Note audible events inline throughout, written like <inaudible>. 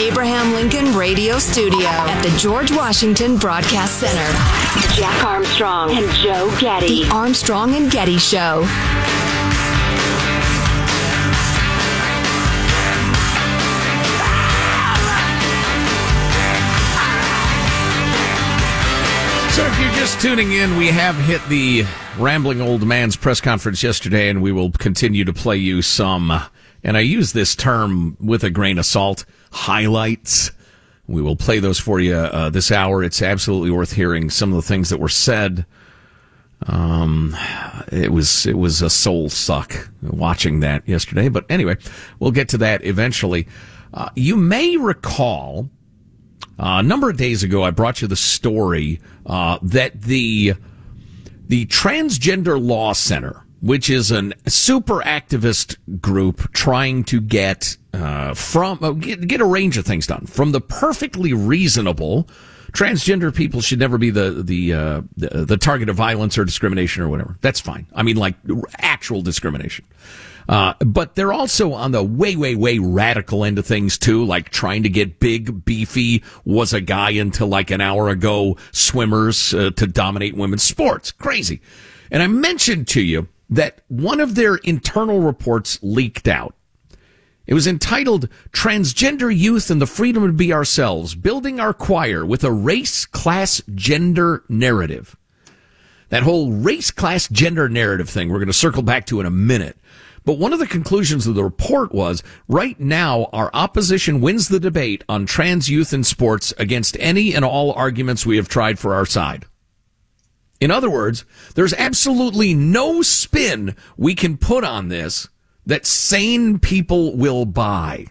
Abraham Lincoln Radio Studio at the George Washington Broadcast Center. Jack Armstrong and Joe Getty. The Armstrong and Getty Show. So, if you're just tuning in, we have hit the rambling old man's press conference yesterday, and we will continue to play you some, and I use this term with a grain of salt, highlights. We will play those for you uh, this hour. It's absolutely worth hearing some of the things that were said. Um, it was it was a soul suck watching that yesterday, but anyway, we'll get to that eventually. Uh, you may recall uh, a number of days ago, I brought you the story uh, that the the Transgender Law Center, which is a super activist group trying to get uh, from uh, get, get a range of things done, from the perfectly reasonable transgender people should never be the the, uh, the the target of violence or discrimination or whatever. That's fine. I mean, like actual discrimination. Uh, but they're also on the way, way, way radical end of things too, like trying to get big, beefy, was a guy until like an hour ago swimmers uh, to dominate women's sports. Crazy. And I mentioned to you that one of their internal reports leaked out. It was entitled Transgender Youth and the Freedom to Be Ourselves, Building Our Choir with a Race, Class, Gender Narrative. That whole race, class, gender narrative thing we're going to circle back to in a minute. But one of the conclusions of the report was right now our opposition wins the debate on trans youth in sports against any and all arguments we have tried for our side. In other words, there's absolutely no spin we can put on this that sane people will buy.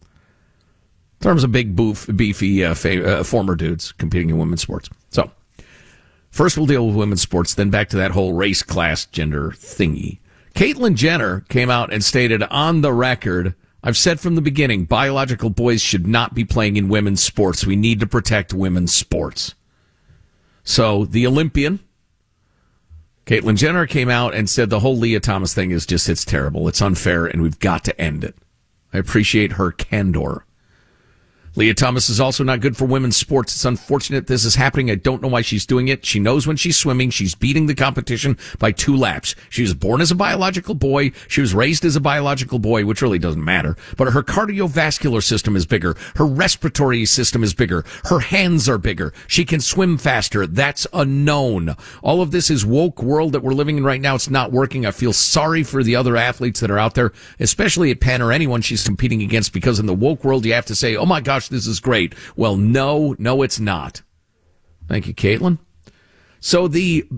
In terms of big, boof, beefy uh, fa- uh, former dudes competing in women's sports. So, first we'll deal with women's sports, then back to that whole race, class, gender thingy. Caitlyn Jenner came out and stated on the record, I've said from the beginning, biological boys should not be playing in women's sports. We need to protect women's sports. So the Olympian, Caitlyn Jenner came out and said the whole Lia Thomas thing is just, it's terrible. It's unfair and we've got to end it. I appreciate her candor. Lia Thomas is also not good for women's sports. It's unfortunate this is happening. I don't know why she's doing it. She knows when she's swimming, she's beating the competition by two laps. She was born as a biological boy. She was raised as a biological boy, which really doesn't matter. But her cardiovascular system is bigger. Her respiratory system is bigger. Her hands are bigger. She can swim faster. That's a known. All of this is woke world that we're living in right now. It's not working. I feel sorry for the other athletes that are out there, especially at Penn or anyone she's competing against, because in the woke world, you have to say, oh my gosh, this is great. Well, no, no, it's not. Thank you, Caitlyn. So the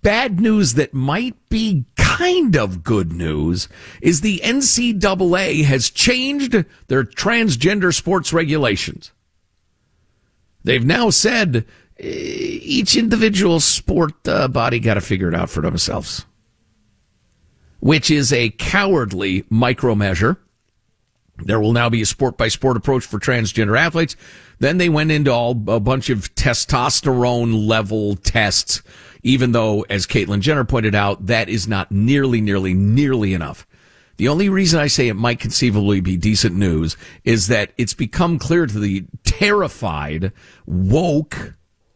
bad news that might be kind of good news is the NCAA has changed their transgender sports regulations. They've now said eh, each individual sport uh, body got to figure it out for themselves, which is a cowardly micromeasure there will now be a sport by sport approach for transgender athletes. Then they went into all a bunch of testosterone level tests, even though, as Caitlyn Jenner pointed out, that is not nearly, nearly, nearly enough. The only reason I say it might conceivably be decent news is that it's become clear to the terrified, woke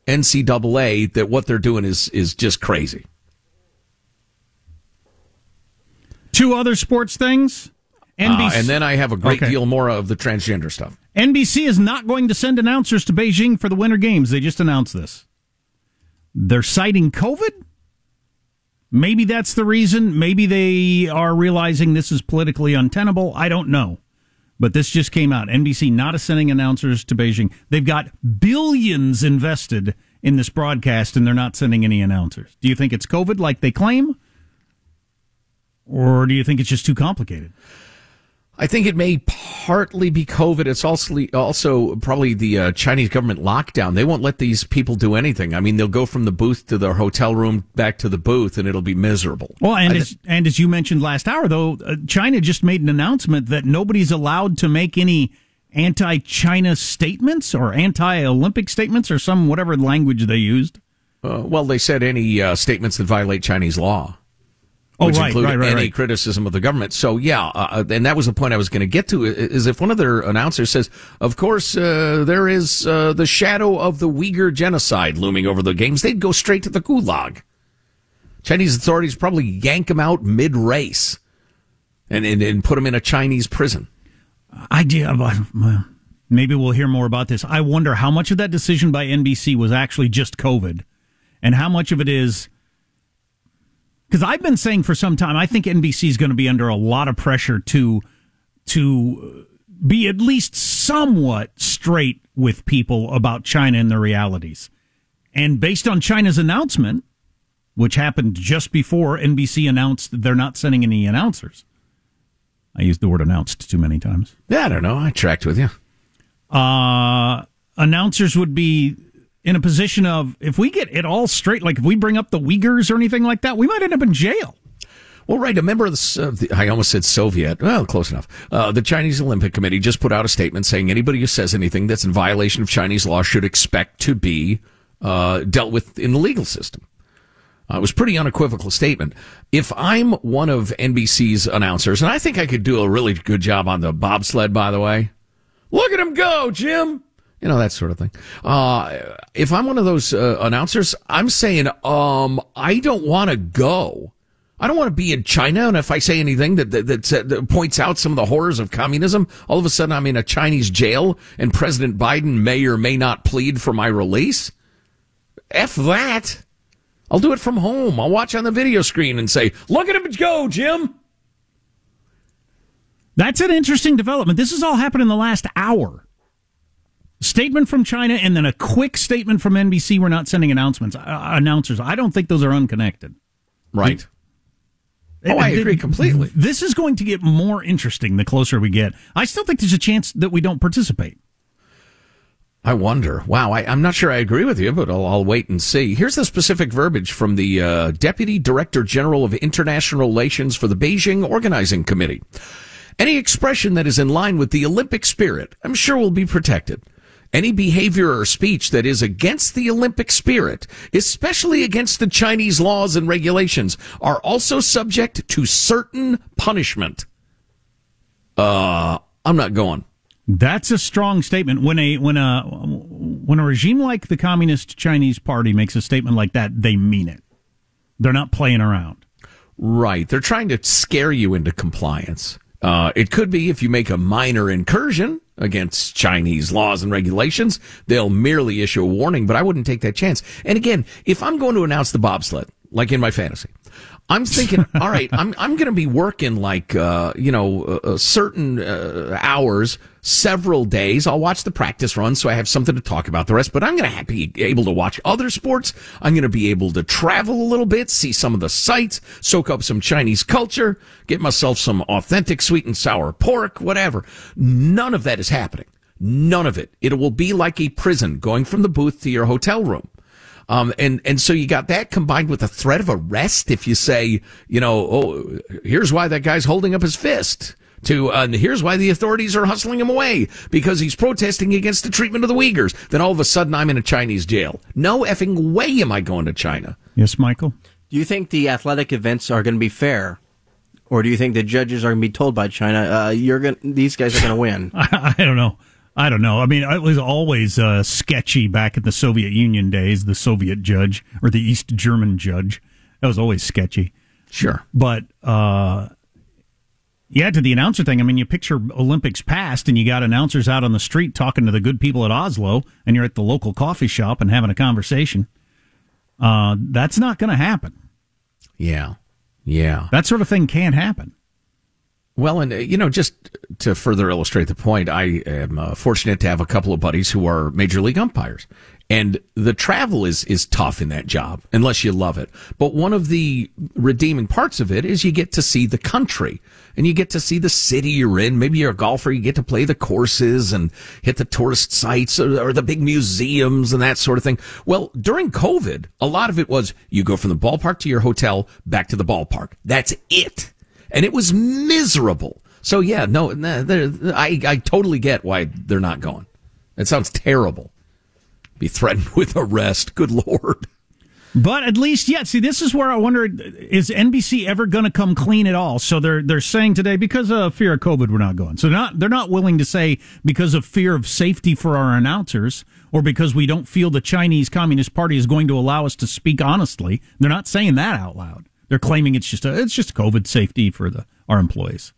NCAA that what they're doing is, is just crazy. Two other sports things. NBC, uh, and then I have a great okay. deal more of the transgender stuff. NBC is not going to send announcers to Beijing for the Winter Games. They just announced this. They're citing COVID. Maybe that's the reason. Maybe they are realizing this is politically untenable. I don't know. But this just came out. NBC not sending announcers to Beijing. They've got billions invested in this broadcast and they're not sending any announcers. Do you think it's COVID like they claim? Or do you think it's just too complicated? I think it may partly be COVID. It's also also probably the uh, Chinese government lockdown. They won't let these people do anything. I mean, they'll go from the booth to their hotel room, back to the booth, and it'll be miserable. Well, and as, and as you mentioned last hour, though, uh, China just made an announcement that nobody's allowed to make any anti-China statements or anti-Olympic statements or some whatever language they used. Uh, well, they said any uh, statements that violate Chinese law. Oh, which right, included right, right, any criticism of the government. So yeah, uh, and that was the point I was going to get to. Is if one of their announcers says, "Of course, uh, there is uh, the shadow of the Uyghur genocide looming over the games," they'd go straight to the gulag. Chinese authorities probably yank him out mid race, and, and and put him in a Chinese prison. I do. well, Maybe we'll hear more about this. I wonder how much of that decision by NBC was actually just COVID, and how much of it is because I've been saying for some time I think NBC is going to be under a lot of pressure to to be at least somewhat straight with people about China and their realities. And based on China's announcement, which happened just before NBC announced that they're not sending any announcers. I used the word announced too many times. Yeah, I don't know. I tracked with you. Uh, announcers would be in a position of if we get it all straight, like if we bring up the Uyghurs or anything like that, we might end up in jail. Well, right. A member of the, uh, the I almost said Soviet. Well, close enough. Uh, the Chinese Olympic Committee just put out a statement saying anybody who says anything that's in violation of Chinese law should expect to be uh, dealt with in the legal system. Uh, it was pretty unequivocal statement. If I'm one of NBC's announcers, and I think I could do a really good job on the bobsled, by the way. Look at him go, Jim. You know, that sort of thing. Uh, if I'm one of those uh, announcers, I'm saying, um, I don't want to go. I don't want to be in China. And if I say anything that, that, that, that points out some of the horrors of communism, all of a sudden I'm in a Chinese jail and President Biden may or may not plead for my release. F that. I'll do it from home. I'll watch on the video screen and say, look at him go, Jim. That's an interesting development. This has all happened in the last hour. Statement from China and then a quick statement from NBC. We're not sending announcements, uh, announcers. I don't think those are unconnected. Right. Oh, I agree completely. This is going to get more interesting the closer we get. I still think there's a chance that we don't participate. I wonder. Wow, I, am not sure I agree with you, but I'll, I'll, wait and see. Here's the specific verbiage from the uh, Deputy Director General of International Relations for the Beijing Organizing Committee. Any expression that is in line with the Olympic spirit, I'm sure will be protected. Any behavior or speech that is against the Olympic spirit, especially against the Chinese laws and regulations, are also subject to certain punishment. Uh, I'm not going. That's a strong statement. When a when a when a regime like the Communist Chinese Party makes a statement like that, they mean it. They're not playing around. Right. They're trying to scare you into compliance. Uh, it could be if you make a minor incursion against Chinese laws and regulations, they'll merely issue a warning, but I wouldn't take that chance. And again, if I'm going to announce the bobsled, like in my fantasy, I'm thinking, <laughs> all right, I'm I'm going to be working like uh, you know uh, certain uh, hours, several days. I'll watch the practice run, so I have something to talk about the rest. But I'm going to be able to watch other sports. I'm going to be able to travel a little bit, see some of the sights, soak up some Chinese culture, get myself some authentic sweet and sour pork, whatever. None of that is happening. None of it. It will be like a prison, going from the booth to your hotel room. Um, and, and so you got that combined with the threat of arrest if you say, you know, oh, here's why that guy's holding up his fist to, uh, here's why the authorities are hustling him away because he's protesting against the treatment of the Uyghurs. Then all of a sudden I'm in a Chinese jail. No effing way am I going to China. Yes, Michael? Do you think the athletic events are going to be fair? Or do you think the judges are going to be told by China, uh, you're going these guys are going to win? I, <laughs> I don't know. I don't know. I mean, it was always uh, sketchy back in the Soviet Union days, the Soviet judge or the East German judge. That was always sketchy. Sure. But, uh, yeah, to the announcer thing, I mean, you picture Olympics past and you got announcers out on the street talking to the good people at Oslo and you're at the local coffee shop and having a conversation. Uh, that's not going to happen. Yeah. Yeah. That sort of thing can't happen. Well, and uh, you know, just to further illustrate the point, I am uh, fortunate to have a couple of buddies who are major league umpires, and the travel is is tough in that job unless you love it. But one of the redeeming parts of it is you get to see the country and you get to see the city you're in. Maybe you're a golfer, you get to play the courses and hit the tourist sites or, or the big museums and that sort of thing. Well, during COVID, a lot of it was you go from the ballpark to your hotel, back to the ballpark. That's it and it was miserable. So yeah, no, I I totally get why they're not going. It sounds terrible. Be threatened <laughs> with arrest. Good lord. But at least, yeah. See, this is where I wonder: is NBC ever going to come clean at all? So they're they're saying today because of fear of COVID, we're not going. So not they're not willing to say because of fear of safety for our announcers or because we don't feel the Chinese Communist Party is going to allow us to speak honestly. They're not saying that out loud. They're claiming it's just a it's just COVID safety for the our employees.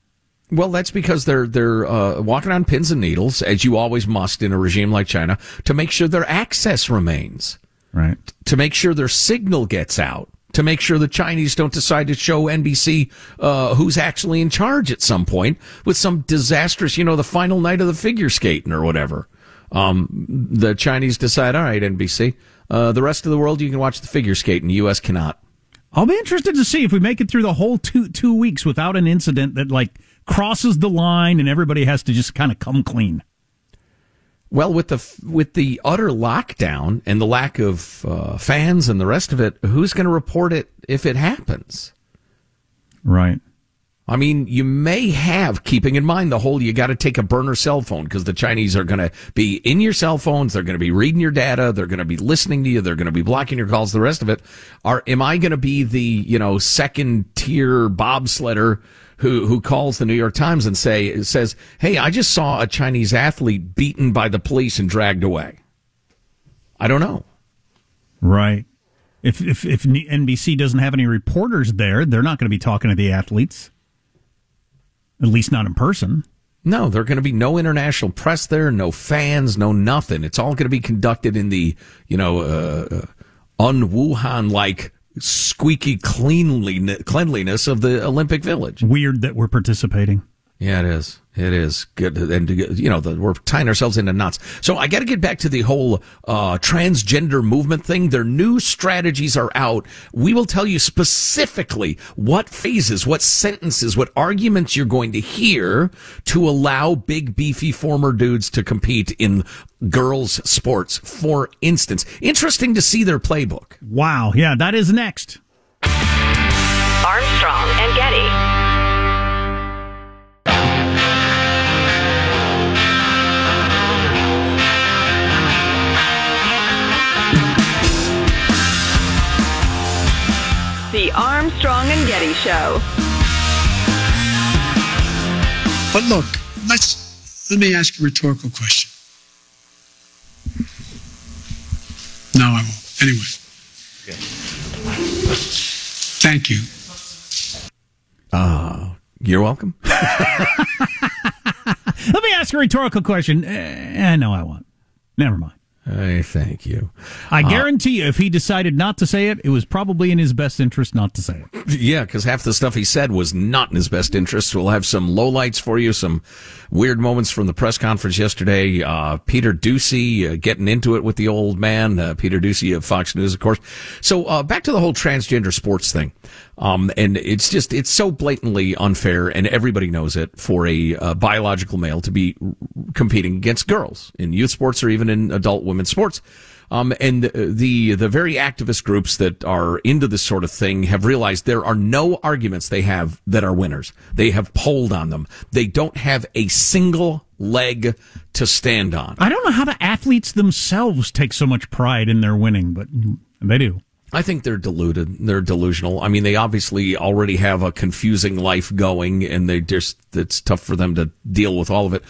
Well, that's because they're they're uh, walking on pins and needles, as you always must in a regime like China, to make sure their access remains, right? To make sure their signal gets out, to make sure the Chinese don't decide to show NBC uh, who's actually in charge at some point with some disastrous, you know, the final night of the figure skating or whatever. Um, the Chinese decide, all right, NBC, uh, the rest of the world you can watch the figure skating, the U.S. cannot. I'll be interested to see if we make it through the whole two two weeks without an incident that like crosses the line and everybody has to just kind of come clean. Well, with the with the utter lockdown and the lack of uh, fans and the rest of it, who's going to report it if it happens? Right. I mean, you may have, keeping in mind the whole, you got to take a burner cell phone because the Chinese are going to be in your cell phones. They're going to be reading your data. They're going to be listening to you. They're going to be blocking your calls. The rest of it are, am I going to be the, you know, second tier bobsledder who, who calls the New York Times and say, says, Hey, I just saw a Chinese athlete beaten by the police and dragged away. I don't know. Right. If, if, if NBC doesn't have any reporters there, they're not going to be talking to the athletes. At least not in person. No, there are going to be no international press there, no fans, no nothing. It's all going to be conducted in the, you know, uh, uh un Wuhan like squeaky cleanliness of the Olympic Village. Weird that we're participating. Yeah, it is. It is good, and you know the, we're tying ourselves into knots. So I got to get back to the whole uh, transgender movement thing. Their new strategies are out. We will tell you specifically what phases, what sentences, what arguments you're going to hear to allow big beefy former dudes to compete in girls' sports. For instance, interesting to see their playbook. Wow, yeah, that is next. Armstrong and Getty. The Armstrong and Getty Show. But look, let's let me ask a rhetorical question. No, I won't. Anyway. Okay. Thank you. Uh, you're welcome. <laughs> let me ask a rhetorical question. Uh, no, I won't. Never mind. I thank you. I uh, guarantee you, if he decided not to say it, it was probably in his best interest not to say it. Yeah, because half the stuff he said was not in his best interest. We'll have some lowlights for you, some weird moments from the press conference yesterday. Uh, Peter Doocy uh, getting into it with the old man. Uh, Peter Doocy of Fox News, of course. So uh, back to the whole transgender sports thing. Um, and it's just, it's so blatantly unfair, and everybody knows it, for a uh, biological male to be competing against girls in youth sports or even in adult women's sports. Um, and the the very activist groups that are into this sort of thing have realized there are no arguments they have that are winners. They have polled on them. They don't have a single leg to stand on. I don't know how the athletes themselves take so much pride in their winning, but they do. I think they're deluded. They're delusional. I mean, they obviously already have a confusing life going and they just, it's tough for them to deal with all of it.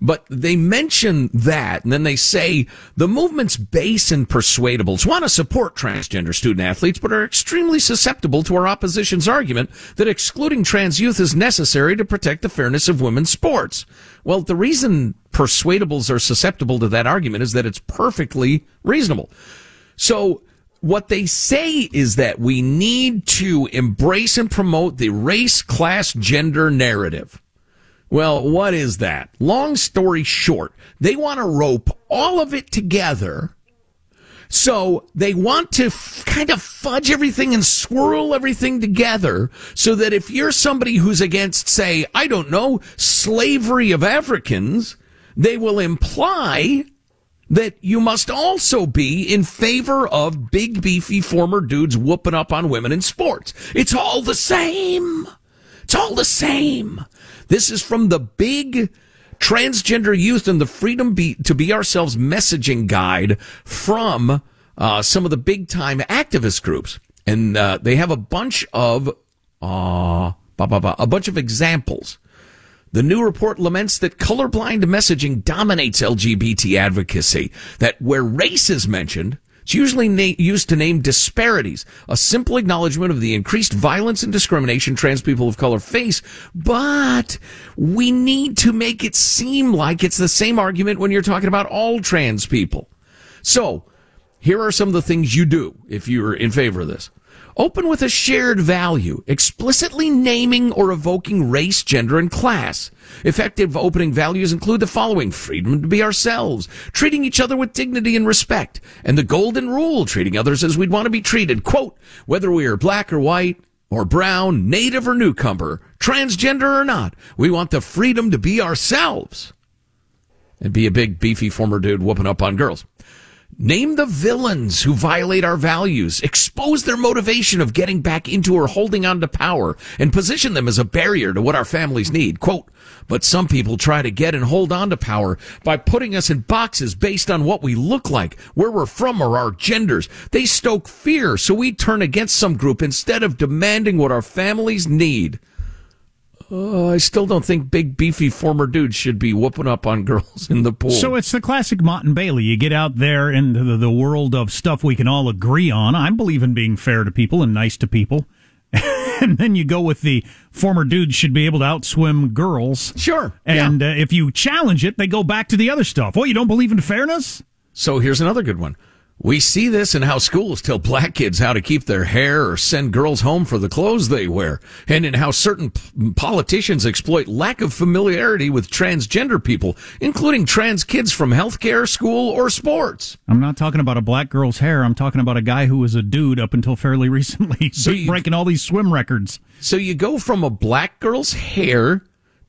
But they mention that and then they say the movement's base and persuadables want to support transgender student athletes, but are extremely susceptible to our opposition's argument that excluding trans youth is necessary to protect the fairness of women's sports. Well, the reason persuadables are susceptible to that argument is that it's perfectly reasonable. So, what they say is that we need to embrace and promote the race, class, gender narrative. Well, what is that? Long story short, they want to rope all of it together. So they want to f- kind of fudge everything and swirl everything together so that if you're somebody who's against, say, I don't know, slavery of Africans, they will imply that you must also be in favor of big, beefy former dudes whooping up on women in sports. It's all the same. It's all the same. This is from the big transgender youth and the freedom be, to be ourselves messaging guide from uh, some of the big time activist groups, and uh, they have a bunch of uh, bah, bah, bah, a bunch of examples. The new report laments that colorblind messaging dominates LGBT advocacy. That where race is mentioned, it's usually na- used to name disparities, a simple acknowledgement of the increased violence and discrimination trans people of color face. But we need to make it seem like it's the same argument when you're talking about all trans people. So here are some of the things you do if you're in favor of this. Open with a shared value, explicitly naming or evoking race, gender, and class. Effective opening values include the following freedom to be ourselves, treating each other with dignity and respect, and the golden rule, treating others as we'd want to be treated. Quote, whether we are black or white, or brown, native or newcomer, transgender or not, we want the freedom to be ourselves. And be a big, beefy former dude whooping up on girls. Name the villains who violate our values, expose their motivation of getting back into or holding on to power, and position them as a barrier to what our families need. Quote, but some people try to get and hold on to power by putting us in boxes based on what we look like, where we're from, or our genders. They stoke fear, so we turn against some group instead of demanding what our families need. Uh, I still don't think big beefy former dudes should be whooping up on girls in the pool. So it's the classic Motte and Bailey. You get out there into the, the world of stuff we can all agree on. I believe in being fair to people and nice to people. <laughs> and then you go with the former dudes should be able to outswim girls. Sure. And yeah. uh, if you challenge it, they go back to the other stuff. Oh, you don't believe in fairness? So here's another good one. We see this in how schools tell black kids how to keep their hair or send girls home for the clothes they wear, and in how certain p- politicians exploit lack of familiarity with transgender people, including trans kids from healthcare, school, or sports. I'm not talking about a black girl's hair. I'm talking about a guy who was a dude up until fairly <laughs> recently, So you- <laughs> breaking all these swim records. So you go from a black girl's hair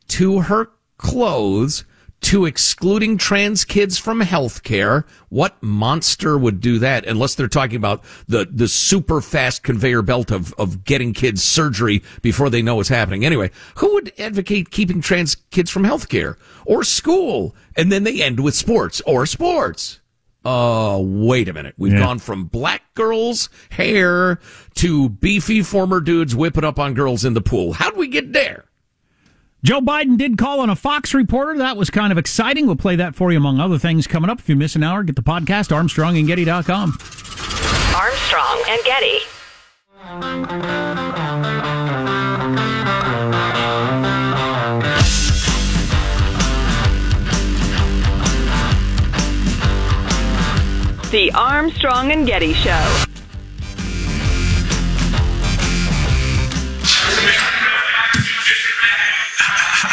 to her clothes to excluding trans kids from healthcare. What monster would do that unless they're talking about the, the super fast conveyor belt of, of getting kids surgery before they know what's happening? Anyway, who would advocate keeping trans kids from healthcare or school? And then they end with sports or sports. Uh, wait a minute. We've Yeah. gone from black girls' hair to beefy former dudes whipping up on girls in the pool. How'd we get there? Joe Biden did call on a Fox reporter. That was kind of exciting. We'll play that for you among other things coming up. If you miss an hour, get the podcast, armstrongandgetty.com. Armstrong and Getty. The Armstrong and Getty Show.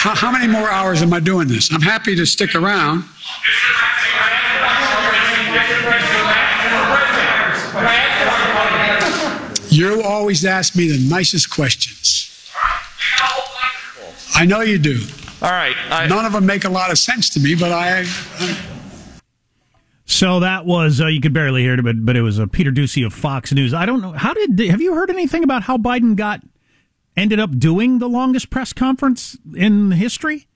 How, how many more hours am I doing this? I'm happy to stick around. You always ask me the nicest questions. I know you do. All right. I, None of them make a lot of sense to me, but I, I So that was uh, you could barely hear it, but but it was a Peter Doocy of Fox News. I don't know how did have you heard anything about how Biden got ended up doing the longest press conference in history?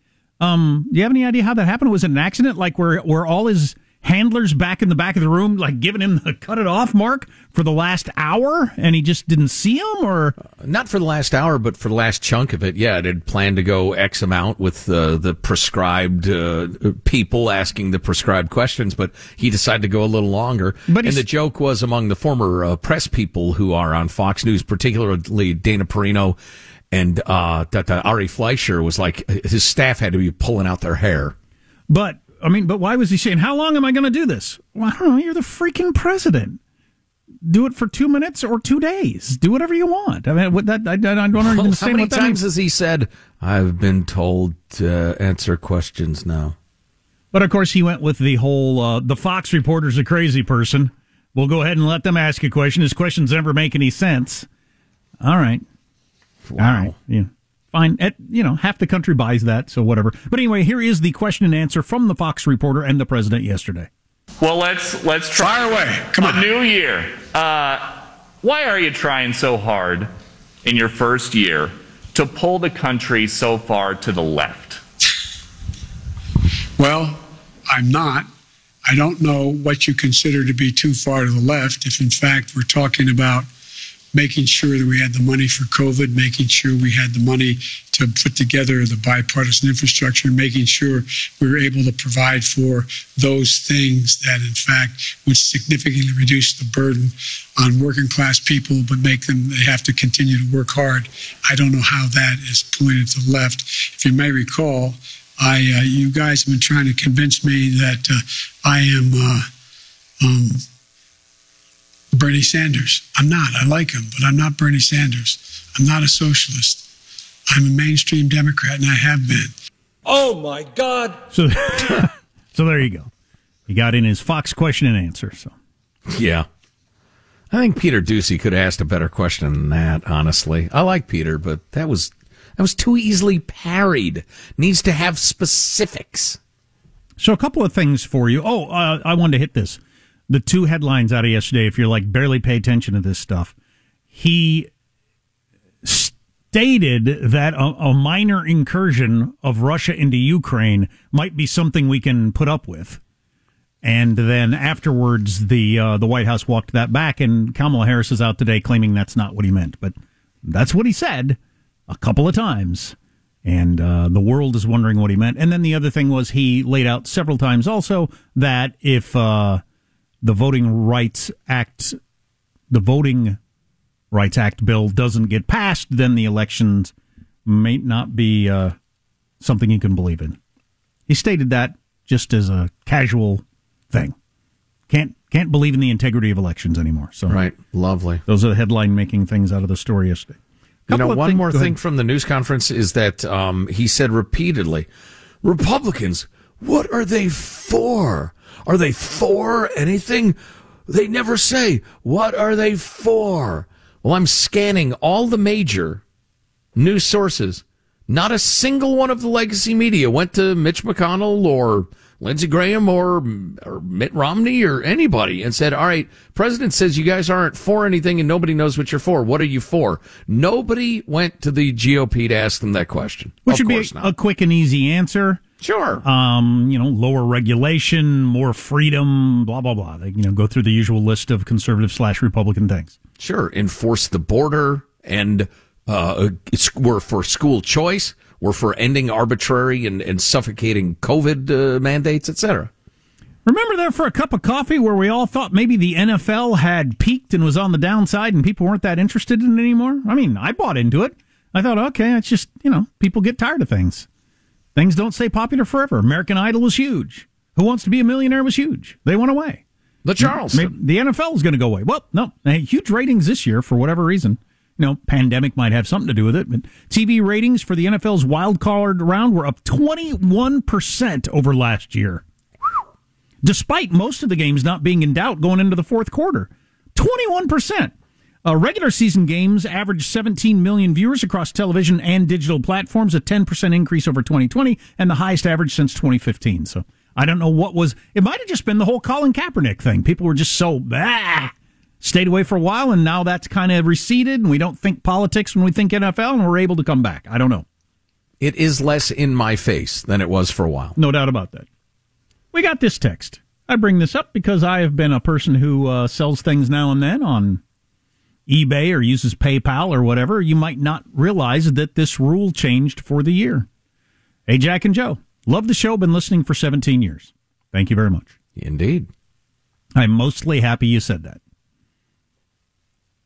Um, do you have any idea how that happened? Was it an accident, like where where all his handlers back in the back of the room, like giving him the cut it off mark for the last hour, and he just didn't see him, or Not for the last hour, but for the last chunk of it. Yeah, it had planned to go X amount with uh, the prescribed uh, people asking the prescribed questions, but he decided to go a little longer. But and the joke was among the former uh, press people who are on Fox News, particularly Dana Perino and uh, that uh, Ari Fleischer was like his staff had to be pulling out their hair. But I mean, but why was he saying, "How long am I going to do this?" Well, I don't know. You're the freaking president. Do it for two minutes or two days. Do whatever you want. I mean, what that I, I don't How understand many what that times has he said, "I've been told to answer questions now"? But of course, he went with the whole uh, the Fox reporter's a crazy person. We'll go ahead and let them ask a question. His questions never make any sense. All right. All right. Yeah. Fine. At, you know, half the country buys that, so whatever. But anyway, here is the question and answer from the Fox reporter and the president yesterday. well, let's let's try fire away. Come a on. new year. Uh, why are you trying so hard in your first year to pull the country so far to the left? Well, I'm not. I don't know what you consider to be too far to the left. If in fact we're talking about making sure that we had the money for COVID, making sure we had the money to put together the bipartisan infrastructure, making sure we were able to provide for those things that in fact would significantly reduce the burden on working class people, but make them, they have to continue to work hard. I don't know how that is pointed to the left. If you may recall, I, uh, you guys have been trying to convince me that uh, I am, uh, um, Bernie Sanders. I'm not. I like him, but I'm not Bernie Sanders. I'm not a socialist. I'm a mainstream Democrat, and I have been. Oh my God! So, <laughs> so there you go. He got in his Fox question and answer. So, Yeah. I think Peter Doocy could have asked a better question than that, honestly. I like Peter, but that was that was too easily parried. Needs to have specifics. so a couple of things for you. Oh, uh, I wanted to hit this. The two headlines out of yesterday. If you're like barely pay attention to this stuff, he stated that a, a minor incursion of Russia into Ukraine might be something we can put up with. And then afterwards, the uh, the White House walked that back, and Kamala Harris is out today claiming that's not what he meant. But that's what he said a couple of times, and uh, the world is wondering what he meant. And then the other thing was he laid out several times also that if uh, the Voting Rights Act, the Voting Rights Act bill doesn't get passed, then the elections may not be uh, something you can believe in. He stated that just as a casual thing. Can't can't believe in the integrity of elections anymore. So Right. Lovely. those are the headline making things out of the story yesterday. You know, one thing- more thing from the news conference is that um, he said repeatedly, Republicans, what are they for? Are they for anything? They never say, what are they for? Well, I'm scanning all the major news sources. Not a single one of the legacy media went to Mitch McConnell or Lindsey Graham or, or Mitt Romney or anybody and said, all right, president says you guys aren't for anything and nobody knows what you're for. What are you for? Nobody went to the GOP to ask them that question. Which of would be a, not. a quick and easy answer. Sure. Um, you know, lower regulation, more freedom, blah blah blah. They, you know, go through the usual list of conservative slash Republican things. Sure, enforce the border, and uh, we're for school choice. We're for ending arbitrary and, and suffocating COVID uh, mandates, etc. Remember there for a cup of coffee where we all thought maybe the NFL had peaked and was on the downside and people weren't that interested in it anymore? I mean, I bought into it. I thought, okay, it's just, you know, people get tired of things. Things don't stay popular forever. American Idol was huge. Who Wants to Be a Millionaire was huge. They went away. The Charleston. Maybe the NFL is going to go away. Well, no, Hey, huge ratings this year for whatever reason. You know, pandemic might have something to do with it, but TV ratings for the NFL's wild card round were up 21% over last year. Despite most of the games not being in doubt going into the fourth quarter. 21%. Uh, regular season games averaged 17 million viewers across television and digital platforms, a 10% increase over 2020, and the highest average since 2015. So I don't know what was. It might have just been the whole Colin Kaepernick thing. People were just so bah, stayed away for a while, and now that's kind of receded, and we don't think politics when we think NFL, and we're able to come back. I don't know. It is less in my face than it was for a while. No doubt about that. We got this text. I bring this up because I have been a person who uh, sells things now and then on eBay or uses PayPal or whatever. You might not realize that this rule changed for the year. Hey, Jack and Joe, love the show. Been listening for 17 years. Thank you very much. Indeed. I'm mostly happy you said that.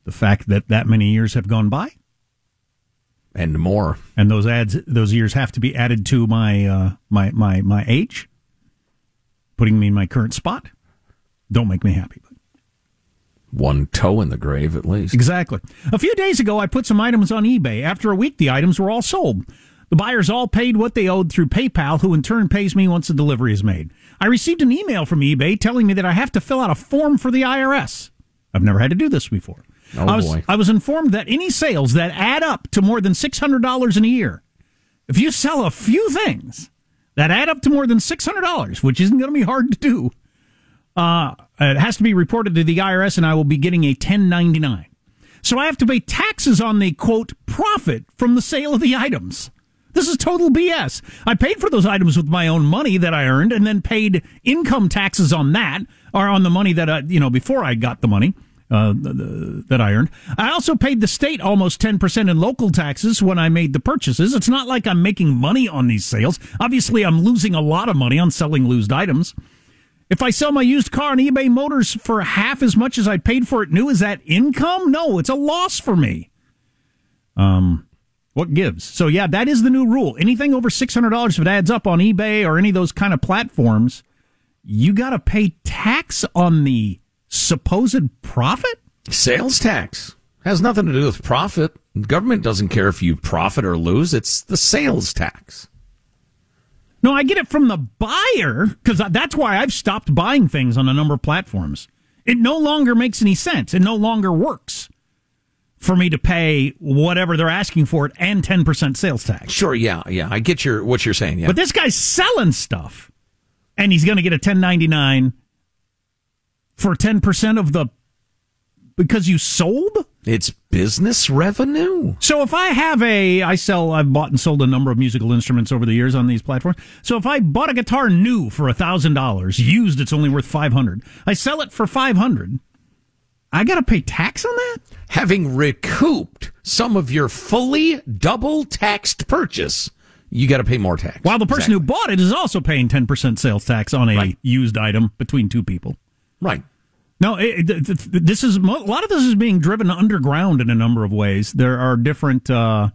The fact that that many years have gone by And more. and those ads, those years have to be added to my uh, my my my age, putting me in my current spot. Don't make me happy. One toe in the grave, at least. Exactly. A few days ago, I put some items on eBay. After a week, the items were all sold. The buyers all paid what they owed through PayPal, who in turn pays me once the delivery is made. I received an email from eBay telling me that I have to fill out a form for the IRS. I've never had to do this before. Oh, I was, boy. I was informed that any sales that add up to more than $600 in a year, if you sell a few things that add up to more than $600, which isn't going to be hard to do, uh, it has to be reported to the IRS, and I will be getting a 1099. So I have to pay taxes on the quote profit from the sale of the items. This is total BS. I paid for those items with my own money that I earned and then paid income taxes on that or on the money that I, you know, before I got the money. Uh, that I earned. I also paid the state almost 10% in local taxes when I made the purchases. It's not like I'm making money on these sales. Obviously, I'm losing a lot of money on selling used items. If I sell my used car on eBay Motors for half as much as I paid for it new, is that income? No, it's a loss for me. Um, what gives? So yeah, that is the new rule. Anything over six hundred dollars, if it adds up on eBay or any of those kind of platforms, you got to pay tax on the supposed profit. Sales tax has nothing to do with profit. Government doesn't care if you profit or lose. It's the sales tax. No, I get it from the buyer because that's why I've stopped buying things on a number of platforms. It no longer makes any sense. It no longer works for me to pay whatever they're asking for it and 10% sales tax. Sure, yeah, yeah. I get your what you're saying, yeah. But this guy's selling stuff and he's going to get a 1099 for 10% of the because you sold? It's business revenue. So if I have a, I sell, I've bought and sold a number of musical instruments over the years on these platforms. So if I bought a guitar new for a thousand dollars, used, it's only worth five hundred. I sell it for five hundred. I got to pay tax on that. Having recouped some of your fully double taxed purchase, you got to pay more tax. While the person exactly. who bought it is also paying ten percent sales tax on a right. used item between two people. Right. No, it, this is a lot of this is being driven underground in a number of ways. There are different uh,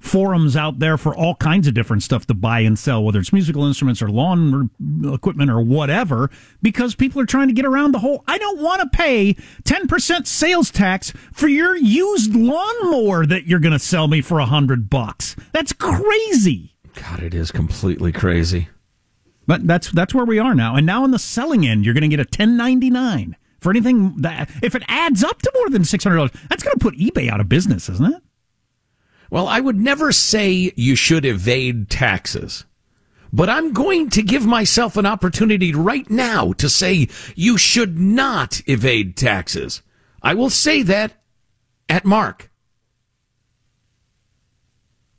forums out there for all kinds of different stuff to buy and sell, whether it's musical instruments or lawn equipment or whatever, because people are trying to get around the whole. I don't want to pay ten percent sales tax for your used lawnmower that you're going to sell me for a hundred bucks. That's crazy. God, it is completely crazy. But that's that's where we are now. And now on the selling end, you're going to get a 1099 for anything that if it adds up to more than six hundred dollars, that's going to put eBay out of business, isn't it? Well, I would never say you should evade taxes. But I'm going to give myself an opportunity right now to say you should not evade taxes. I will say that at Mark.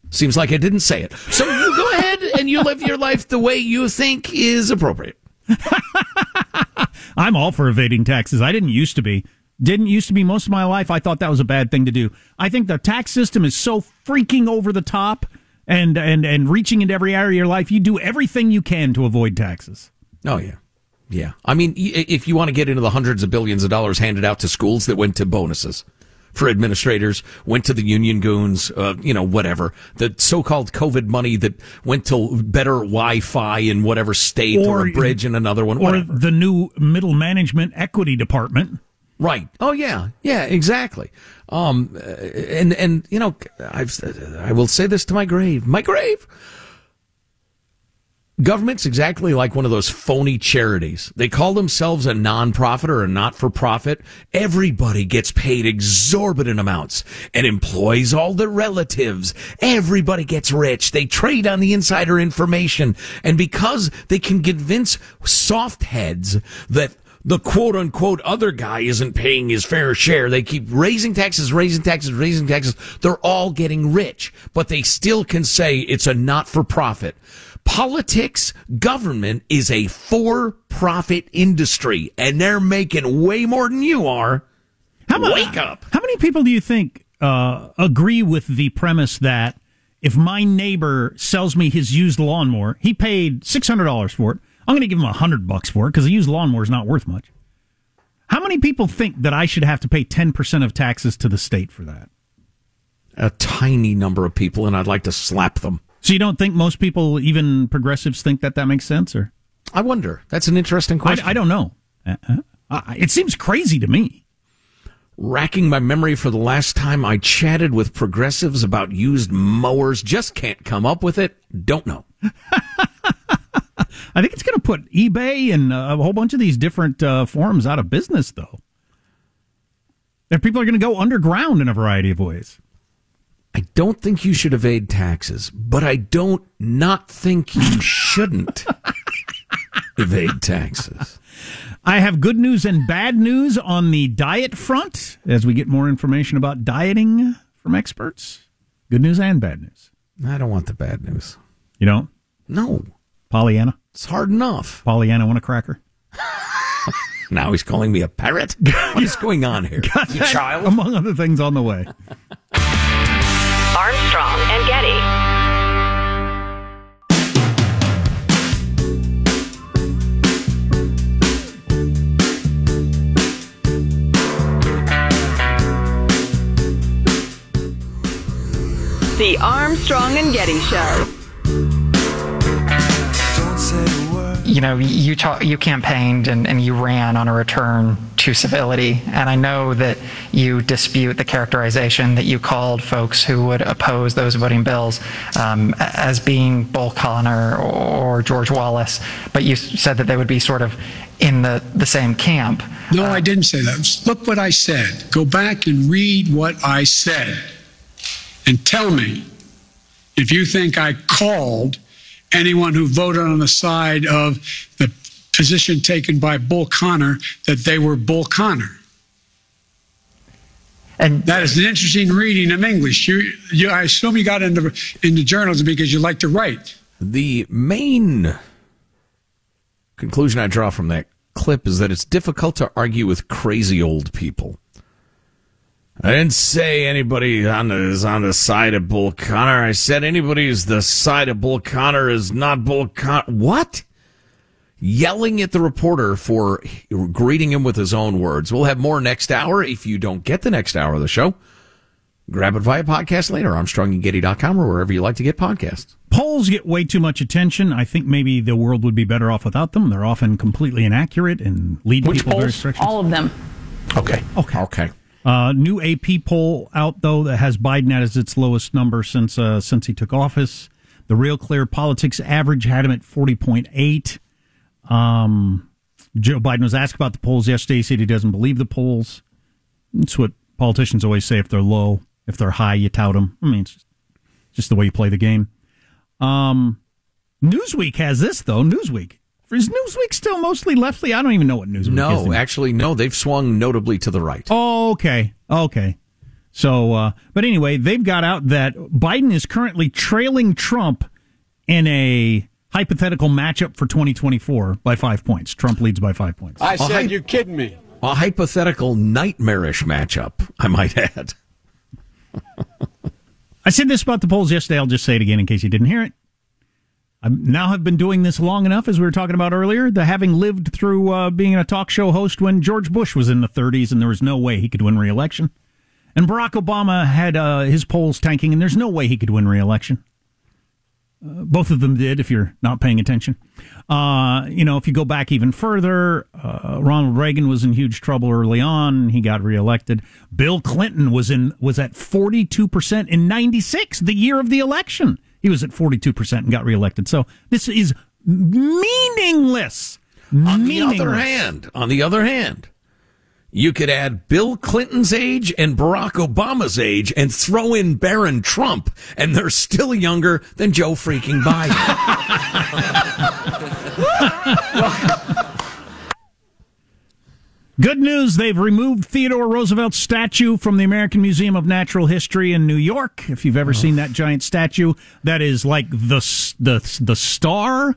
Seems like I didn't say it. So you go ahead and you live your life the way you think is appropriate. <laughs> I'm all for evading taxes. I didn't used to be. Didn't used to be most of my life. I thought that was a bad thing to do. I think the tax system is so freaking over the top and and and reaching into every area of your life. You do everything you can to avoid taxes. Oh yeah. Yeah. I mean, if you want to get into the hundreds of billions of dollars handed out to schools that went to bonuses, for administrators, went to the union goons, uh, you know, whatever. The so-called COVID money that went to better Wi-Fi in whatever state or, or a bridge in another one, or whatever. the new middle management equity department. Right. Oh yeah. Yeah. Exactly. Um, and and you know, I've I will say this to my grave, my grave. Government's exactly like one of those phony charities. They call themselves a nonprofit or a not for profit. Everybody gets paid exorbitant amounts and employs all their relatives. Everybody gets rich. They trade on the insider information. And because they can convince soft heads that the quote unquote other guy isn't paying his fair share. They keep raising taxes, raising taxes, raising taxes. They're all getting rich, but they still can say it's a not for profit. Politics, government is a for profit industry, and they're making way more than you are. How Wake up. How many people do you think uh, agree with the premise that if my neighbor sells me his used lawnmower, he paid $600 for it, I'm going to give him a 100 bucks for it because a used lawnmower is not worth much. How many people think that I should have to pay 10% of taxes to the state for that? A tiny number of people, and I'd like to slap them. So you don't think most people, even progressives, think that that makes sense, or? I wonder. That's an interesting question. I, I don't know. Uh, uh, it seems crazy to me. Racking my memory for the last time I chatted with progressives about used mowers, just can't come up with it. Don't know. <laughs> I think it's going to put eBay and uh, a whole bunch of these different uh, forums out of business, though. That people are going to go underground in a variety of ways. I don't think you should evade taxes, but I don't not think you shouldn't <laughs> evade taxes. I have good news and bad news on the diet front as we get more information about dieting from experts. Good news and bad news. I don't want the bad news. You don't? No, Pollyanna? it's hard enough. Pollyanna want a cracker? <laughs> Now he's calling me a parrot. <laughs> What is going on here? You child. Among other things on the way. Armstrong and Getty. The Armstrong and Getty Show. you know, you talk, you campaigned and, and you ran on a return to civility, and I know that you dispute the characterization that you called folks who would oppose those voting bills um, as being Bull Connor or George Wallace, but you said that they would be sort of in the, the same camp. No, I didn't say that. Look what I said. Go back and read what I said and tell me if you think I called anyone who voted on the side of the position taken by Bull Connor that they were Bull Connor. And that is an interesting reading of English. You, you, I assume you got into into journalism because you like to write. The main conclusion I draw from that clip is that it's difficult to argue with crazy old people. I didn't say anybody on the, is on the side of Bull Connor. I said anybody who's the side of Bull Connor is not Bull Connor. What? Yelling at the reporter for greeting him with his own words. We'll have more next hour. If you don't get the next hour of the show, grab it via podcast later. ArmstrongandGetty.com or wherever you like to get podcasts. Polls get way too much attention. I think maybe the world would be better off without them. They're often completely inaccurate and lead Which people in polls? directions. All of them. Okay. Okay. Okay. Uh, new AP poll out though that has Biden at its lowest number since uh, since he took office. The Real Clear Politics average had him at forty point eight. Um, Joe Biden was asked about the polls yesterday. He said he doesn't believe the polls. That's what politicians always say: if they're low, if they're high, you tout them. I mean, it's just, just the way you play the game. Um, Newsweek has this though. Newsweek is Newsweek still mostly leftly? I don't even know what Newsweek is. No, actually, no. They've swung notably to the right. Oh, okay. Okay. So, uh, but anyway, they've got out that Biden is currently trailing Trump in a hypothetical matchup for 2024 by five points. Trump leads by five points. I said, You're kidding me. A hypothetical nightmarish matchup, I might add. <laughs> I said this about the polls yesterday. I'll just say it again in case you didn't hear it. I now have been doing this long enough, as we were talking about earlier, the having lived through uh, being a talk show host when George Bush was in the 30s and there was no way he could win re-election. And Barack Obama had uh, his polls tanking, and there's no way he could win re-election. Uh, both of them did, if you're not paying attention. Uh, you know, if you go back even further, uh, Ronald Reagan was in huge trouble early on. He got reelected. Bill Clinton was in was at 42 percent in '96, the year of the election. He was at 42 percent and got reelected. So this is meaningless. On the other hand, on the other hand, you could add Bill Clinton's age and Barack Obama's age and throw in Barron Trump, and they're still younger than Joe freaking Biden. <laughs> Good news, they've removed Theodore Roosevelt's statue from the American Museum of Natural History in New York. If you've ever oh. seen that giant statue, that is like the the the star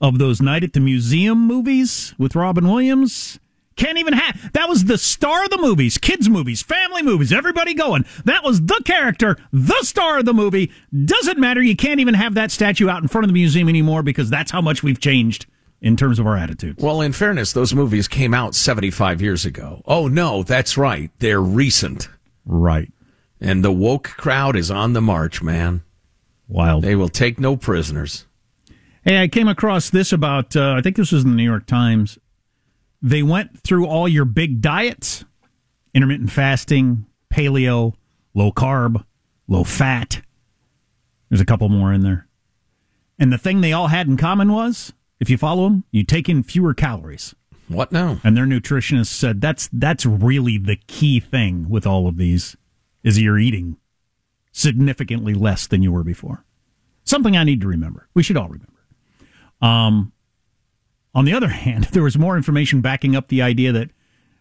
of those Night at the Museum movies with Robin Williams. Can't even have that was the star of the movies, kids movies, family movies, everybody going. That was the character, the star of the movie. Doesn't matter, you can't even have that statue out in front of the museum anymore because that's how much we've changed in terms of our attitudes. well, in fairness, those movies came out 75 years ago. Oh, no, that's right. They're recent. Right. And the woke crowd is on the march, man. Wild. They will take no prisoners. Hey, I came across this about, uh, I think this was in the New York Times. They went through all your big diets intermittent fasting, paleo, low carb, low fat. There's a couple more in there. And the thing they all had in common was if you follow them, you take in fewer calories. What now? And their nutritionist said that's that's really the key thing with all of these is you're eating significantly less than you were before. Something I need to remember. We should all remember. Um, on the other hand, <laughs> there was more information backing up the idea that.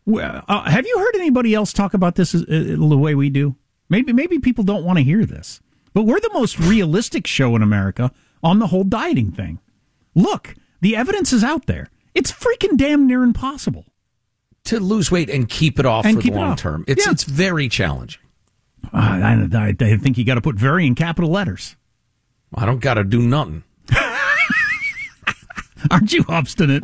Uh, have you heard anybody else talk about this uh, the way we do? Maybe maybe people don't want to hear this. But we're the most realistic show in America on the whole dieting thing. Look, the evidence is out there. It's freaking damn near impossible. To lose weight and keep it off And for the long off. term. It's Yeah. it's very challenging. Uh, I, I, I think you got to put very in capital letters. I don't got to do nothing. <laughs> Aren't you obstinate?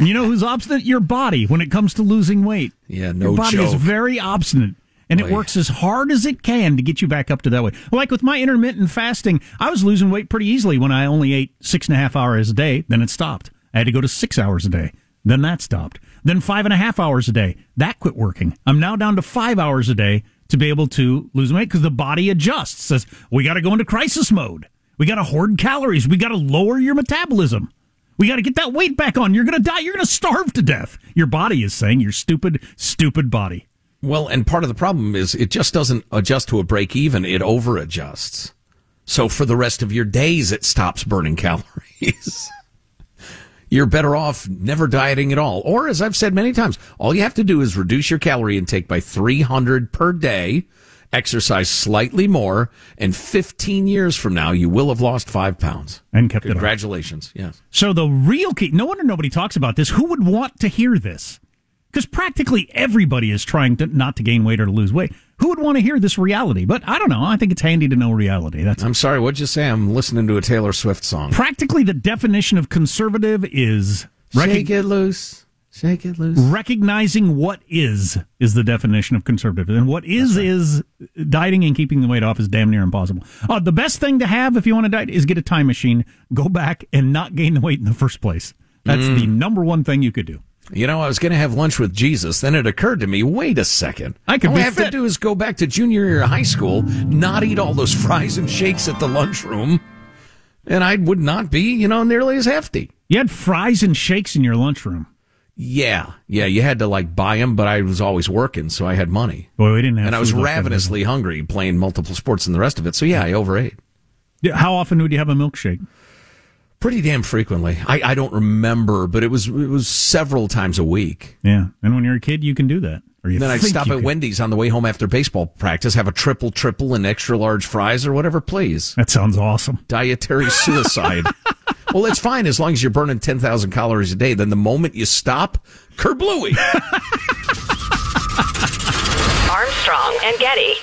You know who's obstinate? Your body when it comes to losing weight. Yeah, no Your body is very obstinate. And it works as hard as it can to get you back up to that weight. Like with my intermittent fasting, I was losing weight pretty easily when I only ate six and a half hours a day. Then it stopped. I had to go to six hours a day. Then that stopped. Then five and a half hours a day. That quit working. I'm now down to five hours a day to be able to lose weight because the body adjusts. Says, we got to go into crisis mode. We got to hoard calories. We got to lower your metabolism. We got to get that weight back on. You're going to die. You're going to starve to death. Your body is saying, your stupid, stupid body. Well, and part of the problem is it just doesn't adjust to a break even, it over adjusts. So for the rest of your days, it stops burning <laughs> calories. You're better off never dieting at all. Or, as I've said many times, all you have to do is reduce your calorie intake by 300 per day, exercise slightly more, and 15 years from now, you will have lost five pounds. And kept it. Congratulations. Yes. So the real key, no wonder nobody talks about this. Who would want to hear this? Because practically everybody is trying to not to gain weight or to lose weight. Who would want to hear this reality? But I don't know. I think it's handy to know reality. That's I'm sorry, what'd you say? I'm listening to a Taylor Swift song. practically the definition of conservative is Shake it loose. Shake it loose. recognizing what is is the definition of conservative, and what is is dieting and keeping the weight off is damn near impossible. Uh, the best thing to have if you want to diet is get a time machine, go back and not gain the weight in the first place. That's the number one thing you could do. You know, I was going to have lunch with Jesus. Then it occurred to me, wait a second. I could All I have to do is go back to junior year of high school, not eat all those <laughs> fries and shakes at the lunchroom, and I would not be, you know, nearly as hefty. You had fries and shakes in your lunchroom. Yeah, yeah, you had to like buy them, but I was always working, so I had money. Boy, we didn't have. And I was ravenously hungry playing multiple sports and the rest of it. So yeah, I overate. Yeah, How often would you have a milkshake? Pretty damn frequently. I, I don't remember, but it was it was several times a week. Yeah, and when you're a kid, you can do that. Or you Then I'd stop at can. Wendy's on the way home after baseball practice, have a triple triple and extra large fries or whatever, please. That sounds awesome. Dietary <laughs> suicide. Well, it's fine as long as you're burning 10,000 calories a day. Then the moment you stop, kerblooey. <laughs> Armstrong and Getty.